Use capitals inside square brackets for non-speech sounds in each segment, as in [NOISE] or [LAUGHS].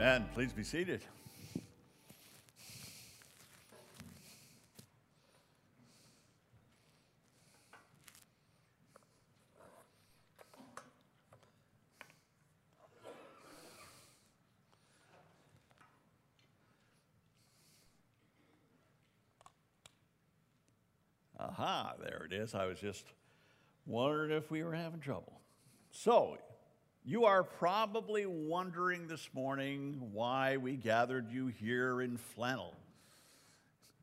And please be seated. Aha, there it is. I was just wondering if we were having trouble. So, you are probably wondering this morning why we gathered you here in flannel.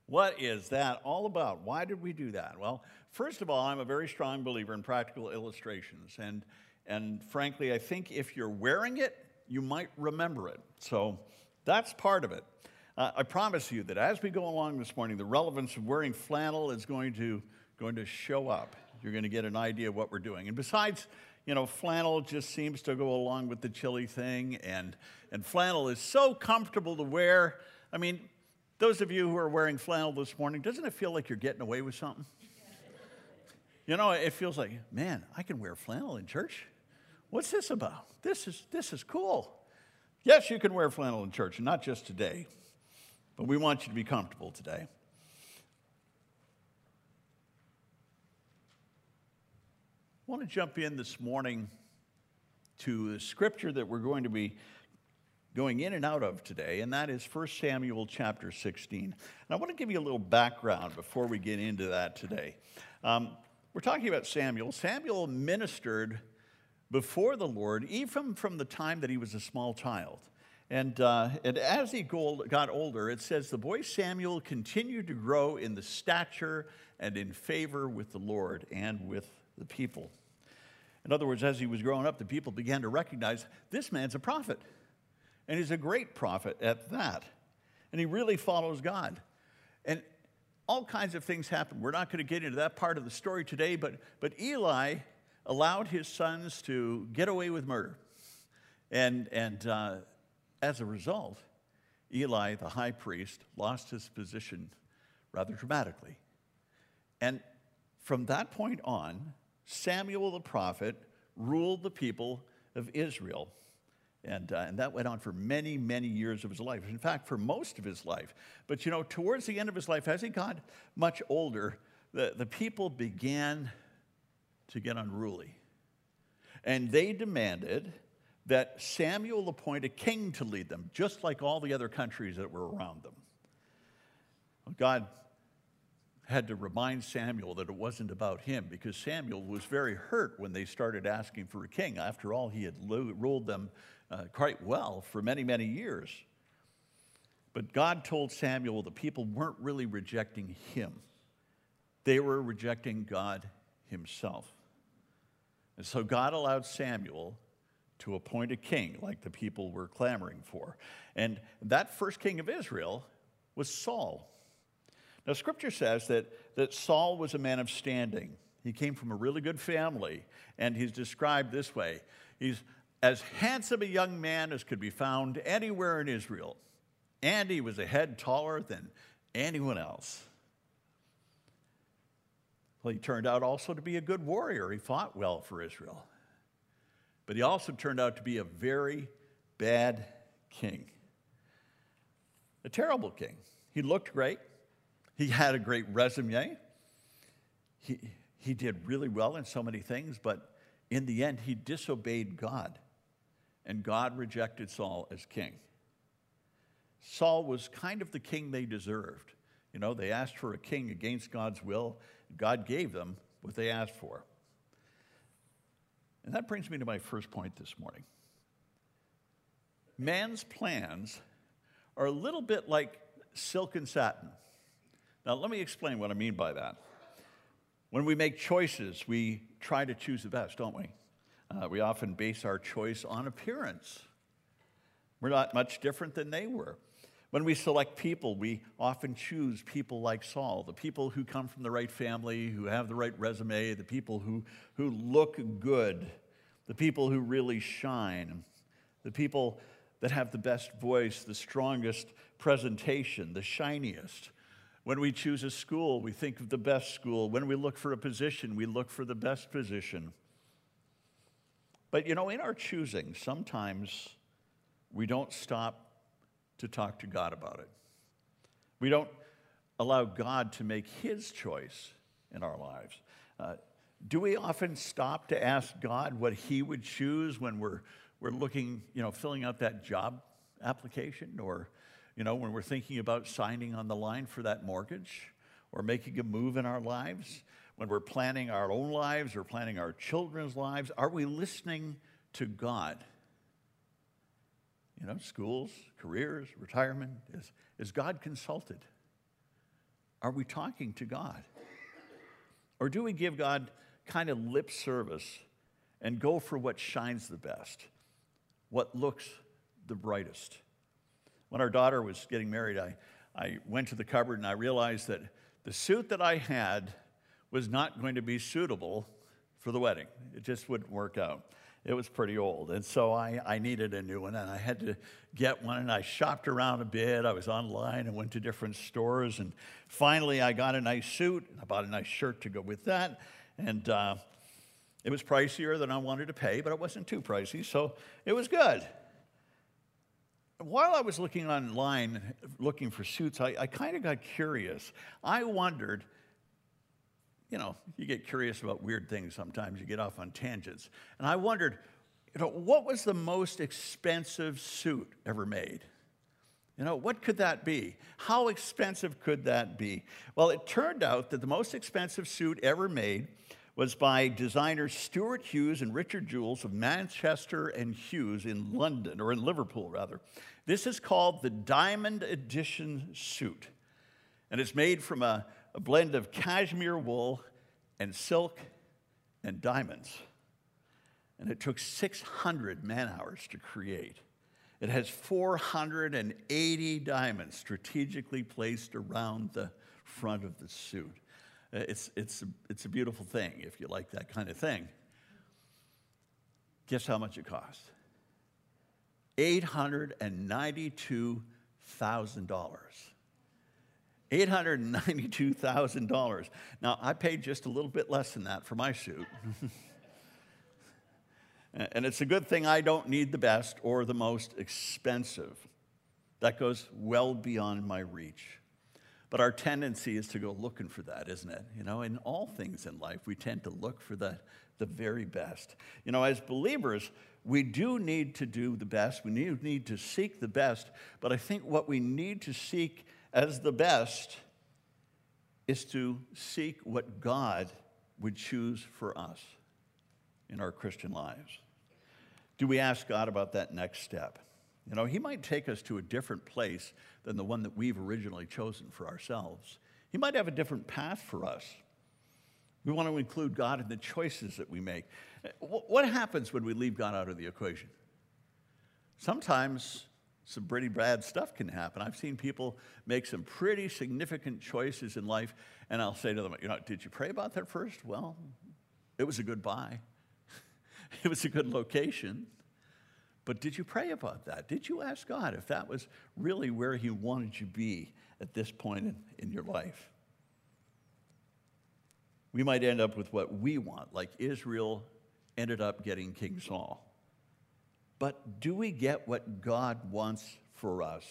What is that all about? Why did we do that? Well, first of all, I'm a very strong believer in practical illustrations. And, and frankly, I think if you're wearing it, you might remember it. So that's part of it. Uh, I promise you that as we go along this morning, the relevance of wearing flannel is going to, going to show up. You're going to get an idea of what we're doing. And besides, you know, flannel just seems to go along with the chilly thing, and, and flannel is so comfortable to wear. I mean, those of you who are wearing flannel this morning, doesn't it feel like you're getting away with something? [LAUGHS] you know, it feels like, man, I can wear flannel in church. What's this about? This is, this is cool. Yes, you can wear flannel in church, not just today. But we want you to be comfortable today. I want to jump in this morning to the scripture that we're going to be going in and out of today, and that is 1 Samuel chapter 16. And I want to give you a little background before we get into that today. Um, we're talking about Samuel. Samuel ministered before the Lord even from the time that he was a small child. And, uh, and as he got older, it says the boy Samuel continued to grow in the stature and in favor with the Lord and with the people. In other words, as he was growing up, the people began to recognize this man's a prophet. And he's a great prophet at that. And he really follows God. And all kinds of things happen. We're not going to get into that part of the story today, but, but Eli allowed his sons to get away with murder. And, and uh, as a result, Eli, the high priest, lost his position rather dramatically. And from that point on, Samuel the prophet ruled the people of Israel. And, uh, and that went on for many, many years of his life. In fact, for most of his life. But you know, towards the end of his life, as he got much older, the, the people began to get unruly. And they demanded that Samuel appoint a king to lead them, just like all the other countries that were around them. God had to remind Samuel that it wasn't about him because Samuel was very hurt when they started asking for a king. After all, he had ruled them uh, quite well for many, many years. But God told Samuel the people weren't really rejecting him, they were rejecting God himself. And so God allowed Samuel to appoint a king like the people were clamoring for. And that first king of Israel was Saul. Now, scripture says that, that Saul was a man of standing. He came from a really good family, and he's described this way He's as handsome a young man as could be found anywhere in Israel, and he was a head taller than anyone else. Well, he turned out also to be a good warrior. He fought well for Israel. But he also turned out to be a very bad king. A terrible king. He looked great, he had a great resume. He, he did really well in so many things, but in the end, he disobeyed God, and God rejected Saul as king. Saul was kind of the king they deserved. You know, they asked for a king against God's will. God gave them what they asked for. And that brings me to my first point this morning. Man's plans are a little bit like silk and satin. Now, let me explain what I mean by that. When we make choices, we try to choose the best, don't we? Uh, we often base our choice on appearance. We're not much different than they were. When we select people, we often choose people like Saul, the people who come from the right family, who have the right resume, the people who, who look good, the people who really shine, the people that have the best voice, the strongest presentation, the shiniest. When we choose a school, we think of the best school. When we look for a position, we look for the best position. But you know, in our choosing, sometimes we don't stop to talk to God about it. We don't allow God to make his choice in our lives. Uh, do we often stop to ask God what he would choose when we're, we're looking, you know, filling out that job application or, you know, when we're thinking about signing on the line for that mortgage or making a move in our lives? When we're planning our own lives or planning our children's lives, are we listening to God? You know, schools, careers, retirement. Is, is God consulted? Are we talking to God? Or do we give God kind of lip service and go for what shines the best, what looks the brightest? When our daughter was getting married, I, I went to the cupboard and I realized that the suit that I had was not going to be suitable for the wedding. It just wouldn't work out it was pretty old. And so I, I needed a new one and I had to get one. And I shopped around a bit. I was online and went to different stores. And finally, I got a nice suit. I bought a nice shirt to go with that. And uh, it was pricier than I wanted to pay, but it wasn't too pricey. So it was good. While I was looking online, looking for suits, I, I kind of got curious. I wondered you know, you get curious about weird things sometimes, you get off on tangents. And I wondered, you know, what was the most expensive suit ever made? You know, what could that be? How expensive could that be? Well, it turned out that the most expensive suit ever made was by designers Stuart Hughes and Richard Jewels of Manchester and Hughes in London, or in Liverpool, rather. This is called the Diamond Edition suit. And it's made from a, a blend of cashmere wool and silk and diamonds. And it took 600 man hours to create. It has 480 diamonds strategically placed around the front of the suit. Uh, it's, it's, it's a beautiful thing if you like that kind of thing. Guess how much it cost? $892,000. $892,000. Now, I paid just a little bit less than that for my suit. [LAUGHS] and it's a good thing I don't need the best or the most expensive. That goes well beyond my reach. But our tendency is to go looking for that, isn't it? You know, in all things in life, we tend to look for the, the very best. You know, as believers, we do need to do the best. We need, need to seek the best. But I think what we need to seek as the best is to seek what God would choose for us in our Christian lives. Do we ask God about that next step? You know, He might take us to a different place than the one that we've originally chosen for ourselves. He might have a different path for us. We want to include God in the choices that we make. What happens when we leave God out of the equation? Sometimes some pretty bad stuff can happen. I've seen people make some pretty significant choices in life, and I'll say to them, you know, did you pray about that first? Well, it was a good buy. [LAUGHS] it was a good location. But did you pray about that? Did you ask God if that was really where He wanted you to be at this point in, in your life? We might end up with what we want, like Israel ended up getting King Saul. But do we get what God wants for us?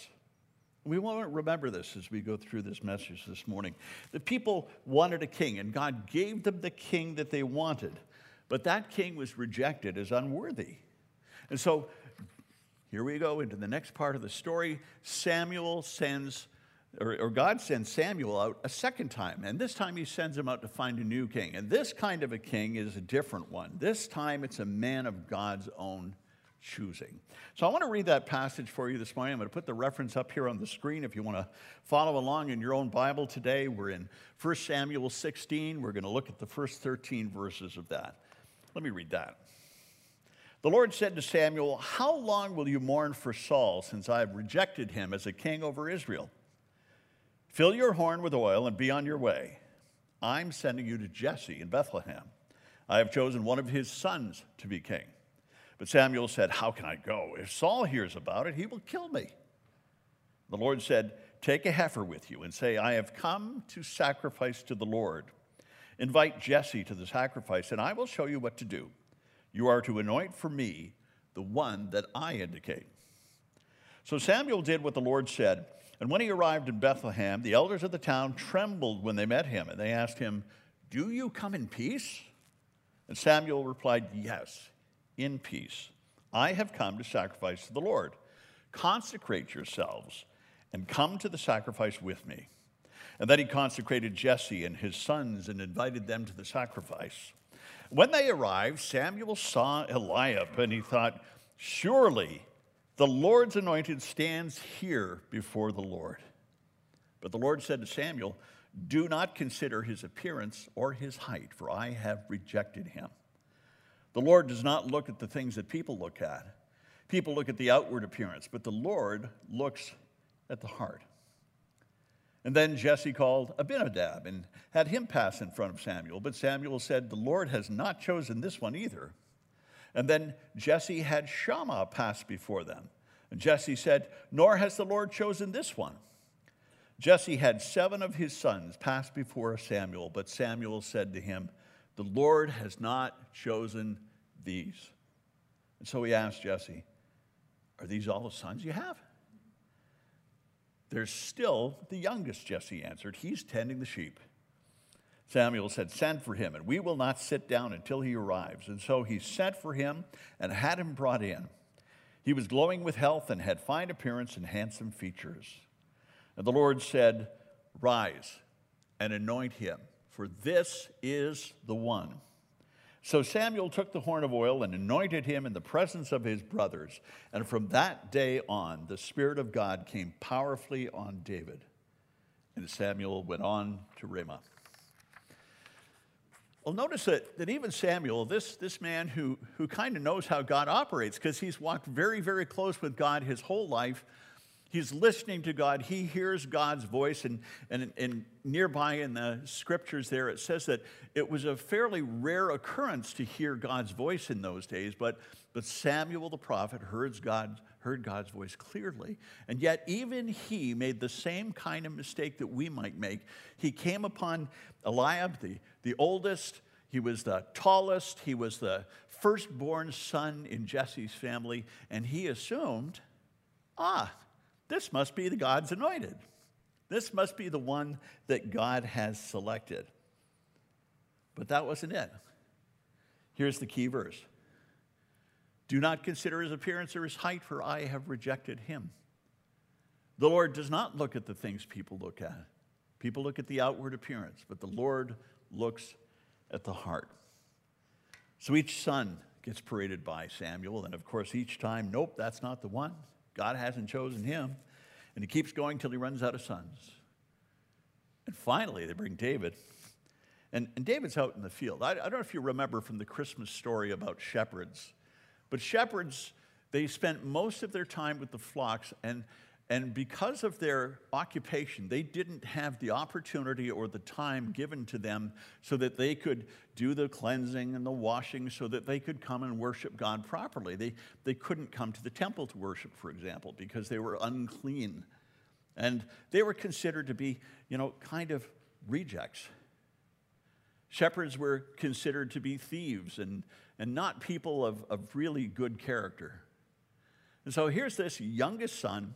We want to remember this as we go through this message this morning. The people wanted a king, and God gave them the king that they wanted. But that king was rejected as unworthy. And so here we go into the next part of the story. Samuel sends, or, or, God sends Samuel out a second time. And this time he sends him out to find a new king. And this kind of a king is a different one. This time it's a man of God's own choosing. So I want to read that passage for you this morning. I'm going to put the reference up here on the screen if you want to follow along in your own Bible today. We're in 1 Samuel 16. We're going to look at the first 13 verses of that. Let me read that. The Lord said to Samuel, How long will you mourn for Saul since I have rejected him as a king over Israel? Fill your horn with oil and be on your way. I'm sending you to Jesse in Bethlehem. I have chosen one of his sons to be king. But Samuel said, How can I go? If Saul hears about it, he will kill me. The Lord said, Take a heifer with you and say, I have come to sacrifice to the Lord. Invite Jesse to the sacrifice, and I will show you what to do. You are to anoint for me the one that I indicate. So Samuel did what the Lord said. And when he arrived in Bethlehem, the elders of the town trembled when they met him, and they asked him, Do you come in peace? And Samuel replied, Yes, in peace. I have come to sacrifice to the Lord. Consecrate yourselves and come to the sacrifice with me. And then he consecrated Jesse and his sons and invited them to the sacrifice. When they arrived, Samuel saw Eliab, and he thought, Surely the Lord's anointed stands here before the Lord. But the Lord said to Samuel, Do not consider his appearance or his height, for I have rejected him. The Lord does not look at the things that people look at. People look at the outward appearance, but the Lord looks at the heart. And then Jesse called Abinadab and had him pass in front of Samuel. But Samuel said, The Lord has not chosen this one either. And then Jesse had Shammah pass before them. And Jesse said, Nor has the Lord chosen this one. Jesse had seven of his sons pass before Samuel, but Samuel said to him, The Lord has not chosen these. And so he asked Jesse, Are these all the sons you have? There's still the youngest, Jesse answered. He's tending the sheep. Samuel said, Send for him, and we will not sit down until he arrives. And so he sent for him and had him brought in. He was glowing with health and had fine appearance and handsome features. And the Lord said, Rise and anoint him, for this is the one. So Samuel took the horn of oil and anointed him in the presence of his brothers. And from that day on, the Spirit of God came powerfully on David. And Samuel went on to Ramah. Well, notice that, that even Samuel, this, this man who, who kind of knows how God operates, because he's walked very, very close with God his whole life, he's listening to God. He hears God's voice. And, and, and nearby in the scriptures there, it says that it was a fairly rare occurrence to hear God's voice in those days. But, but Samuel the prophet heard, God, heard God's voice clearly. And yet, even he made the same kind of mistake that we might make. He came upon Eliab, the the oldest, he was the tallest, he was the firstborn son in Jesse's family, and he assumed, ah, this must be the God's anointed. This must be the one that God has selected. But that wasn't it. Here's the key verse Do not consider his appearance or his height, for I have rejected him. The Lord does not look at the things people look at. People look at the outward appearance, but the Lord looks at the heart. So each son gets paraded by Samuel, and of course, each time, nope, that's not the one. God hasn't chosen him. And he keeps going till he runs out of sons. And finally, they bring David. And, and David's out in the field. I, I don't know if you remember from the Christmas story about shepherds, but shepherds, they spent most of their time with the flocks, and and because of their occupation, they didn't have the opportunity or the time given to them so that they could do the cleansing and the washing so that they could come and worship God properly. They, they couldn't come to the temple to worship, for example, because they were unclean. And they were considered to be, you know, kind of rejects. Shepherds were considered to be thieves and, and not people of, of really good character. And so here's this youngest son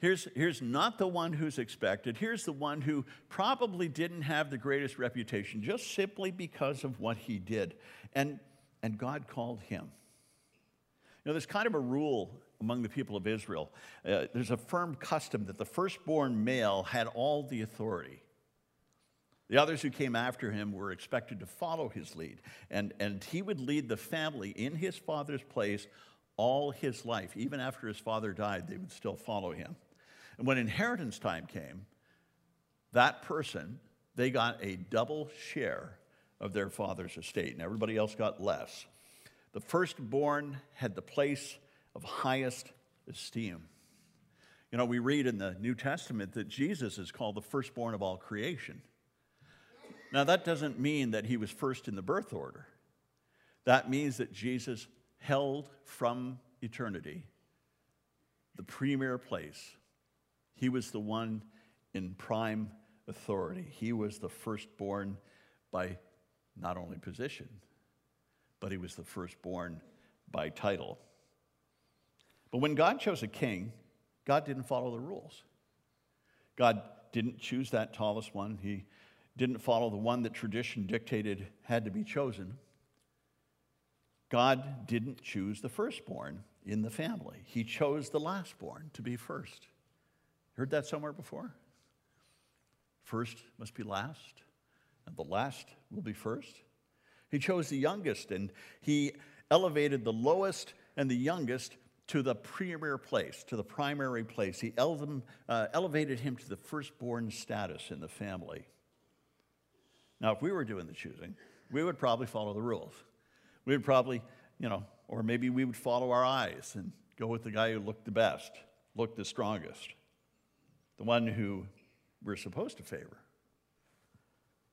Here's, here's not the one who's expected. Here's the one who probably didn't have the greatest reputation just simply because of what he did. And, and God called him. You know, there's kind of a rule among the people of Israel. Uh, there's a firm custom that the firstborn male had all the authority. The others who came after him were expected to follow his lead, and, and he would lead the family in his father's place all his life. Even after his father died, they would still follow him. And when inheritance time came, that person, they got a double share of their father's estate, and everybody else got less. The firstborn had the place of highest esteem. You know, we read in the New Testament that Jesus is called the firstborn of all creation. Now, that doesn't mean that he was first in the birth order. That means that Jesus held from eternity the premier place he was the one in prime authority. He was the firstborn by not only position, but he was the firstborn by title. But when God chose a king, God didn't follow the rules. God didn't choose that tallest one. He didn't follow the one that tradition dictated had to be chosen. God didn't choose the firstborn in the family. He chose the lastborn to be first. Heard that somewhere before? First must be last, and the last will be first. He chose the youngest, and he elevated the lowest and the youngest to the premier place, to the primary place. He uh, elevated him to the firstborn status in the family. Now, if we were doing the choosing, we would probably follow the rules. We would probably, you know, or maybe we would follow our eyes and go with the guy who looked the best, looked the strongest, the one who we're supposed to favor.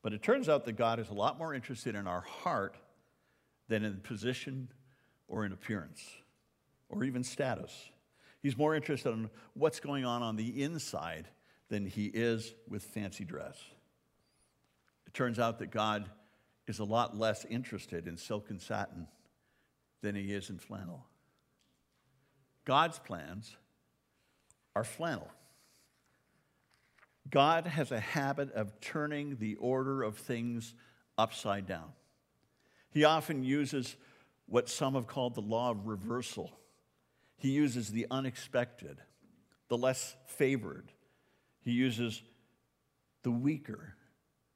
But it turns out that God is a lot more interested in our heart than in position or in appearance or even status. He's more interested in what's going on on the inside than he is with fancy dress. It turns out that God is a lot less interested in silk and satin than he is in flannel. God's plans are flannel. God has a habit of turning the order of things upside down. He often uses what some have called the law of reversal he uses the unexpected, the less favored. He uses the weaker,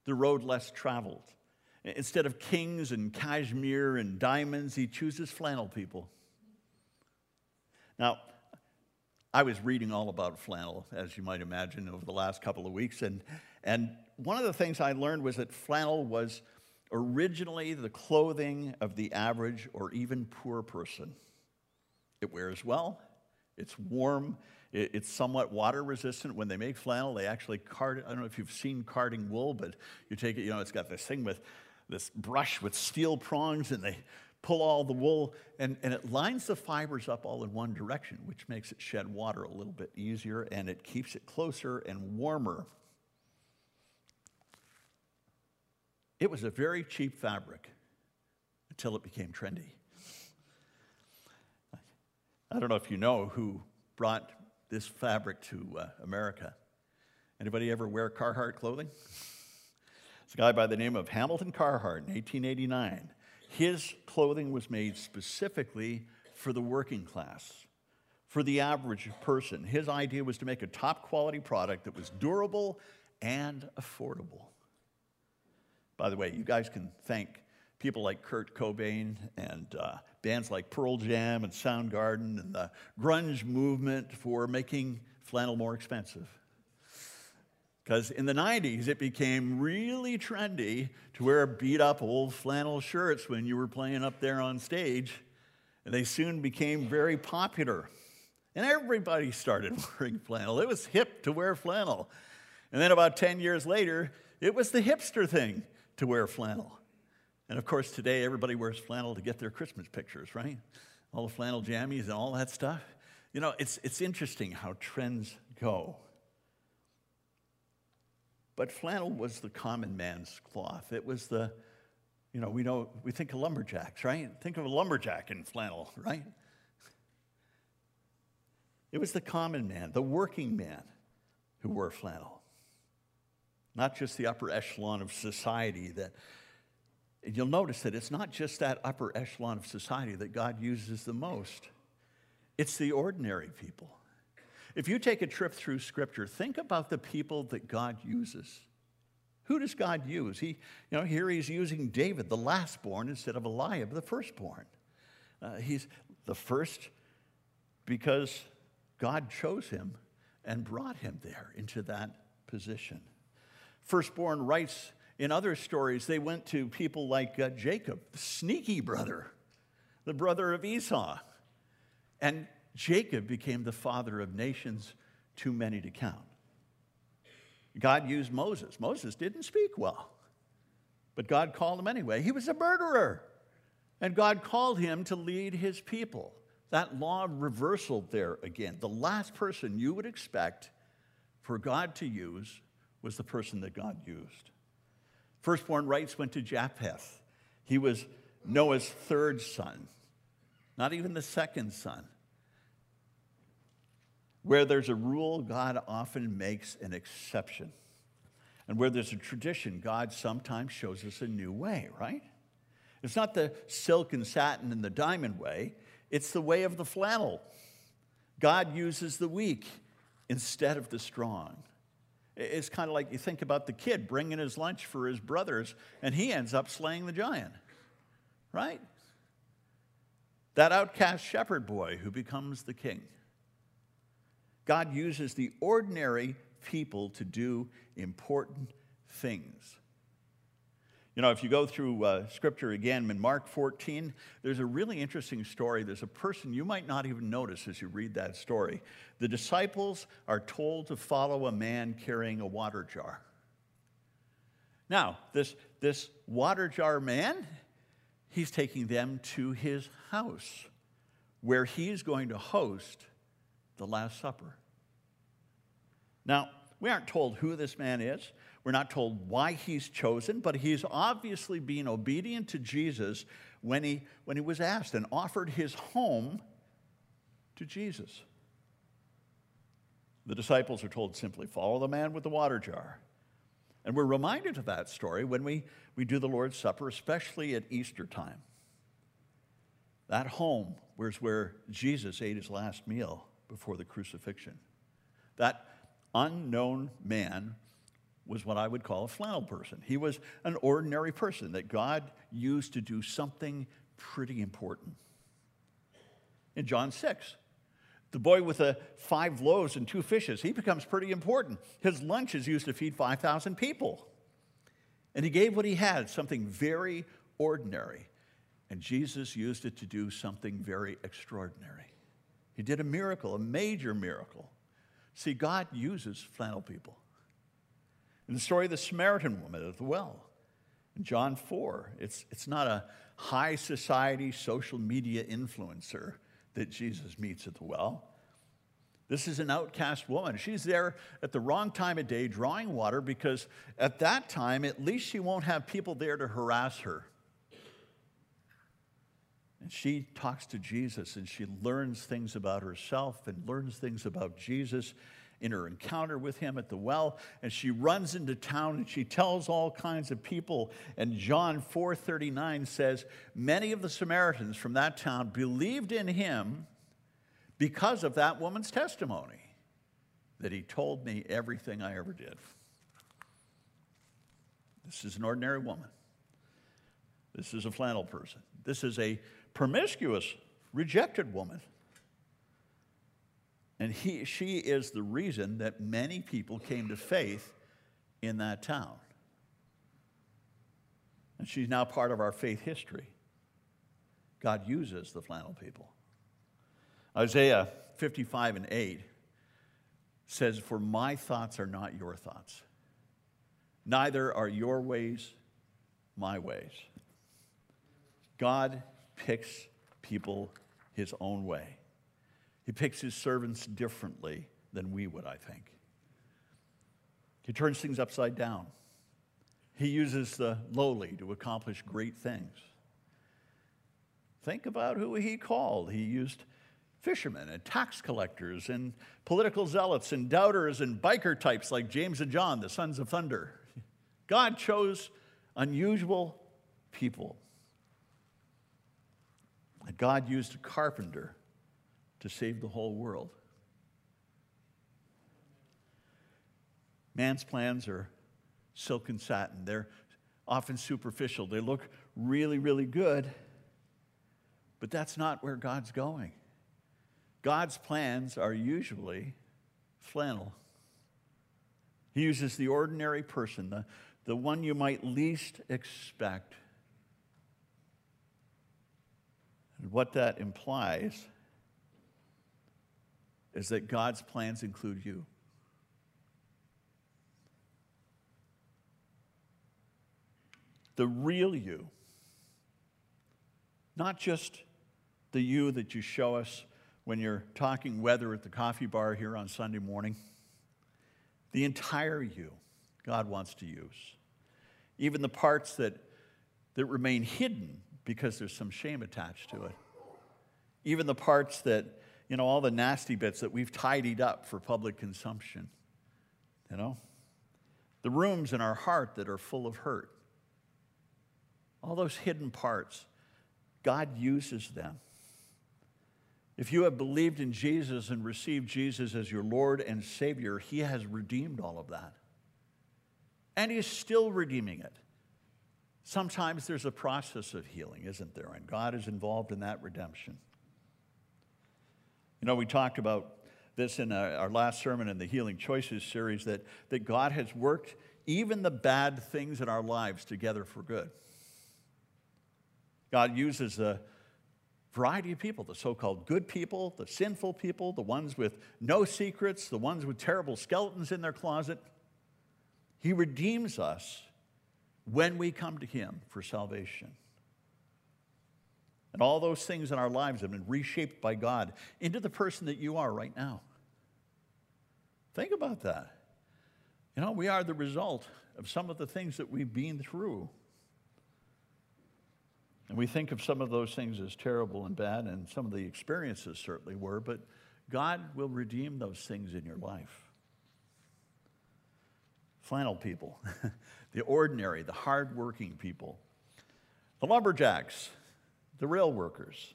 the road less traveled. Instead of kings and cashmere and diamonds, he chooses flannel people. Now, I was reading all about flannel, as you might imagine, over the last couple of weeks. And, and one of the things I learned was that flannel was originally the clothing of the average or even poor person. It wears well, it's warm, it's somewhat water resistant. When they make flannel, they actually card it. I don't know if you've seen carding wool, but you take it, you know, it's got this thing with this brush with steel prongs, and they pull all the wool, and, and it lines the fibers up all in one direction, which makes it shed water a little bit easier, and it keeps it closer and warmer. It was a very cheap fabric until it became trendy. I don't know if you know who brought this fabric to uh, America. Anybody ever wear Carhartt clothing? It's a guy by the name of Hamilton Carhartt in 1889. His clothing was made specifically for the working class, for the average person. His idea was to make a top quality product that was durable and affordable. By the way, you guys can thank people like Kurt Cobain and uh, bands like Pearl Jam and Soundgarden and the grunge movement for making flannel more expensive. Because in the 90s, it became really trendy to wear beat up old flannel shirts when you were playing up there on stage. And they soon became very popular. And everybody started [LAUGHS] wearing flannel. It was hip to wear flannel. And then about 10 years later, it was the hipster thing to wear flannel. And of course, today everybody wears flannel to get their Christmas pictures, right? All the flannel jammies and all that stuff. You know, it's, it's interesting how trends go. But flannel was the common man's cloth. It was the, you know, we know, we think of lumberjacks, right? Think of a lumberjack in flannel, right? It was the common man, the working man who wore flannel. Not just the upper echelon of society that you'll notice that it's not just that upper echelon of society that God uses the most, it's the ordinary people. If you take a trip through Scripture, think about the people that God uses. Who does God use? He, you know, here he's using David, the lastborn, instead of Eliab, the firstborn. Uh, he's the first because God chose him and brought him there into that position. Firstborn rights in other stories, they went to people like uh, Jacob, the sneaky brother, the brother of Esau. And Jacob became the father of nations, too many to count. God used Moses. Moses didn't speak well, but God called him anyway. He was a murderer, and God called him to lead his people. That law reversal there again. The last person you would expect for God to use was the person that God used. Firstborn rights went to Japheth. He was Noah's third son, not even the second son. Where there's a rule, God often makes an exception. And where there's a tradition, God sometimes shows us a new way, right? It's not the silk and satin and the diamond way, it's the way of the flannel. God uses the weak instead of the strong. It's kind of like you think about the kid bringing his lunch for his brothers, and he ends up slaying the giant, right? That outcast shepherd boy who becomes the king. God uses the ordinary people to do important things. You know, if you go through uh, scripture again in Mark 14, there's a really interesting story. There's a person you might not even notice as you read that story. The disciples are told to follow a man carrying a water jar. Now, this, this water jar man, he's taking them to his house where he's going to host the Last Supper. Now, we aren't told who this man is. We're not told why he's chosen, but he's obviously being obedient to Jesus when he, when he was asked and offered his home to Jesus. The disciples are told simply, follow the man with the water jar. And we're reminded of that story when we, we do the Lord's Supper, especially at Easter time. That home was where Jesus ate his last meal before the crucifixion. That unknown man was what I would call a flannel person. He was an ordinary person that God used to do something pretty important. In John 6, the boy with the five loaves and two fishes, he becomes pretty important. His lunch is used to feed 5,000 people. And he gave what he had, something very ordinary. And Jesus used it to do something very extraordinary. He did a miracle, a major miracle. See, God uses flannel people. In the story of the Samaritan woman at the well, in John 4, it's, it's not a high society social media influencer that Jesus meets at the well. This is an outcast woman. She's there at the wrong time of day drawing water because at that time, at least she won't have people there to harass her. And she talks to Jesus and she learns things about herself and learns things about Jesus in her encounter with him at the well and she runs into town and she tells all kinds of people and John 4:39 says many of the Samaritans from that town believed in him because of that woman's testimony that he told me everything I ever did. This is an ordinary woman. This is a flannel person. This is a promiscuous, rejected woman. And he, she is the reason that many people came to faith in that town. And she's now part of our faith history. God uses the flannel people. Isaiah 55 and 8 says, For my thoughts are not your thoughts, neither are your ways my ways. God picks people his own way. He picks his servants differently than we would, I think. He turns things upside down. He uses the lowly to accomplish great things. Think about who he called. He used fishermen and tax collectors and political zealots and doubters and biker types like James and John, the sons of thunder. God chose unusual people. God used a carpenter to save the whole world. Man's plans are silk and satin. They're often superficial. They look really, really good, but that's not where God's going. God's plans are usually flannel. He uses the ordinary person, the, the one you might least expect. And what that implies is that God's plans include you. The real you. Not just the you that you show us when you're talking weather at the coffee bar here on Sunday morning. The entire you God wants to use. Even the parts that, that remain hidden because there's some shame attached to it. Even the parts that you know, all the nasty bits that we've tidied up for public consumption. You know? The rooms in our heart that are full of hurt. All those hidden parts. God uses them. If you have believed in Jesus and received Jesus as your Lord and Savior, He has redeemed all of that. And He is still redeeming it. Sometimes there's a process of healing, isn't there? And God is involved in that redemption. You know, we talked about this in our last sermon in the Healing Choices series that, that God has worked even the bad things in our lives together for good. God uses a variety of people the so called good people, the sinful people, the ones with no secrets, the ones with terrible skeletons in their closet. He redeems us when we come to Him for salvation. And all those things in our lives have been reshaped by God into the person that you are right now. Think about that. You know, we are the result of some of the things that we've been through. And we think of some of those things as terrible and bad, and some of the experiences certainly were, but God will redeem those things in your life. Flannel people, [LAUGHS] the ordinary, the hardworking people, the lumberjacks, the rail workers,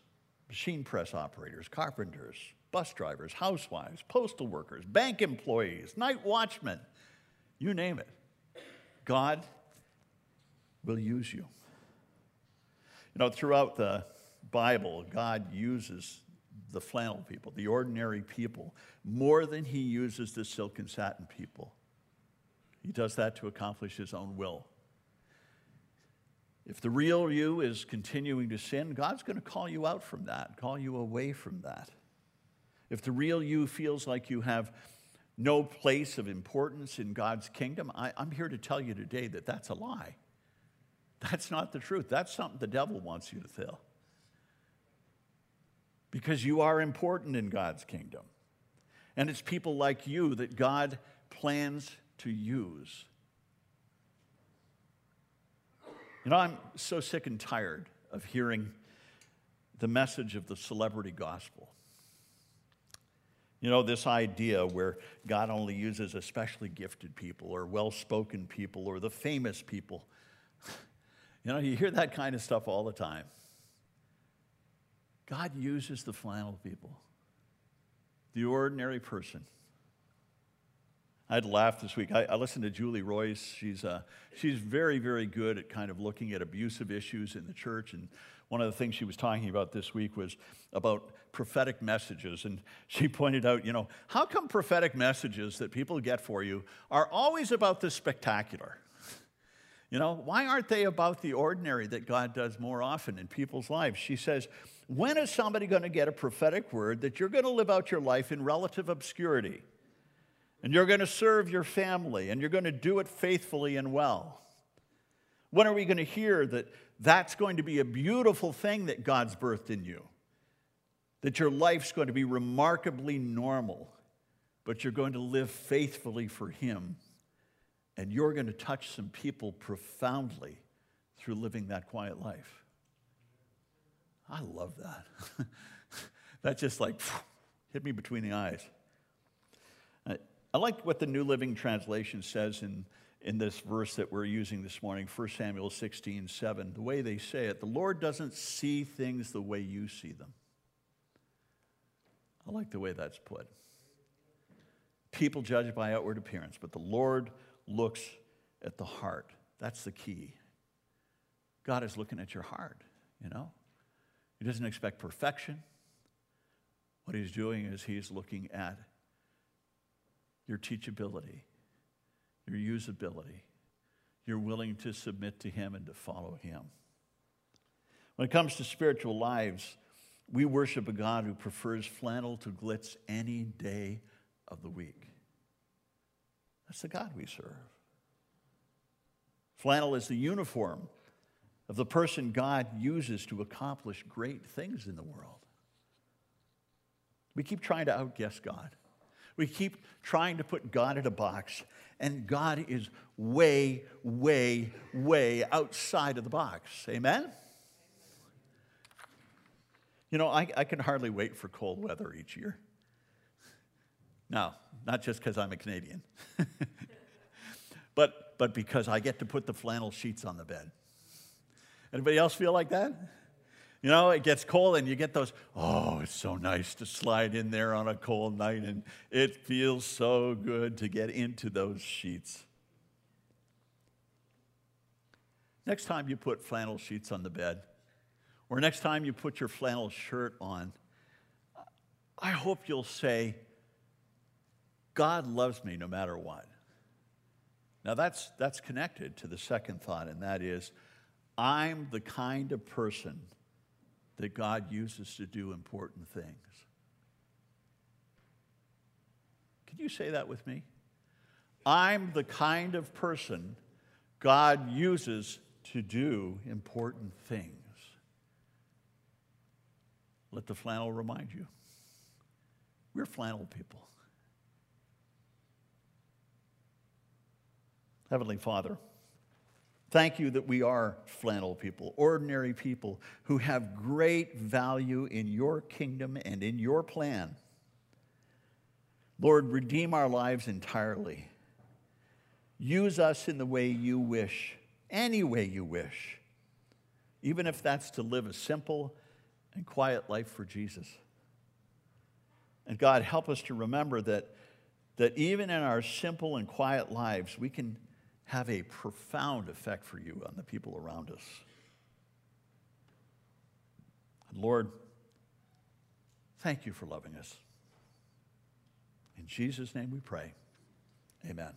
machine press operators, carpenters, bus drivers, housewives, postal workers, bank employees, night watchmen, you name it. God will use you. You know, throughout the Bible, God uses the flannel people, the ordinary people, more than he uses the silk and satin people. He does that to accomplish his own will. If the real you is continuing to sin, God's going to call you out from that, call you away from that. If the real you feels like you have no place of importance in God's kingdom, I, am here to tell you today that that's a lie. That's not the truth. That's something the devil wants you to feel. Because you are important in God's kingdom. And it's people like you that God plans to use. You know, I'm so sick and tired of hearing the message of the celebrity gospel. You know, this idea where God only uses especially gifted people or well spoken people or the famous people. You know, you hear that kind of stuff all the time. God uses the flannel people, the ordinary person. I had laughed this week. I, I listened to Julie Roys. She's, uh, she's very, very good at kind of looking at abusive issues in the church. And one of the things she was talking about this week was about prophetic messages. And she [LAUGHS] pointed out, you know, how come prophetic messages that people get for you are always about the spectacular? You know, why aren't they about the ordinary that God does more often in people's lives? She says, when is somebody going to get a prophetic word that you're going to live out your life in relative obscurity? And you're going to serve your family and you're going to do it faithfully and well? When are we going to hear that that's going to be a beautiful thing that God's birthed in you? That your life's going to be remarkably normal, but you're going to live faithfully for Him and you're going to touch some people profoundly through living that quiet life. I love that. [LAUGHS] that just like hit me between the eyes. I, like what the New Living Translation says in, in this verse that we're using this morning, 1 Samuel 16, 7. The way they say it, the Lord doesn't see things the way you see them. I like the way that's put. People judge by outward appearance, but the Lord looks at the heart. That's the key. God is looking at your heart, you know? He doesn't expect perfection. What he's doing is he's looking at your teachability, your usability, your willing to submit to him and to follow him. When it comes to spiritual lives, we worship a God who prefers flannel to glitz any day of the week. That's the God we serve. Flannel is the uniform of the person God uses to accomplish great things in the world. We keep trying to outguess God. We keep trying to put God in a box, and God is way, way, way outside of the box. Amen? You know, I, I can hardly wait for cold weather each year. No, not just because I'm a Canadian, [LAUGHS] but, but because I get to put the flannel sheets on the bed. Anybody else feel like that? You know, it gets cold and you get those, oh, it's so nice to slide in there on a cold night and it feels so good to get into those sheets. Next time you put flannel sheets on the bed, or next time you put your flannel shirt on, I hope you'll say, God loves me no matter what. Now, that's, that's connected to the second thought, and that is, I'm the kind of person that God uses to do important things. Can you say that with me? I'm the kind of person God uses to do important things. Let the flannel remind you. We're flannel people. Heavenly Father, Thank you that we are flannel people, ordinary people who have great value in your kingdom and in your plan. Lord, redeem our lives entirely. Use us in the way you wish, any way you wish, even if that's to live a simple and quiet life for Jesus. And God, help us to remember that, that even in our simple and quiet lives, we can have a profound effect for you on the people around us. And Lord, thank you for loving us. In Jesus' name we pray. Amen.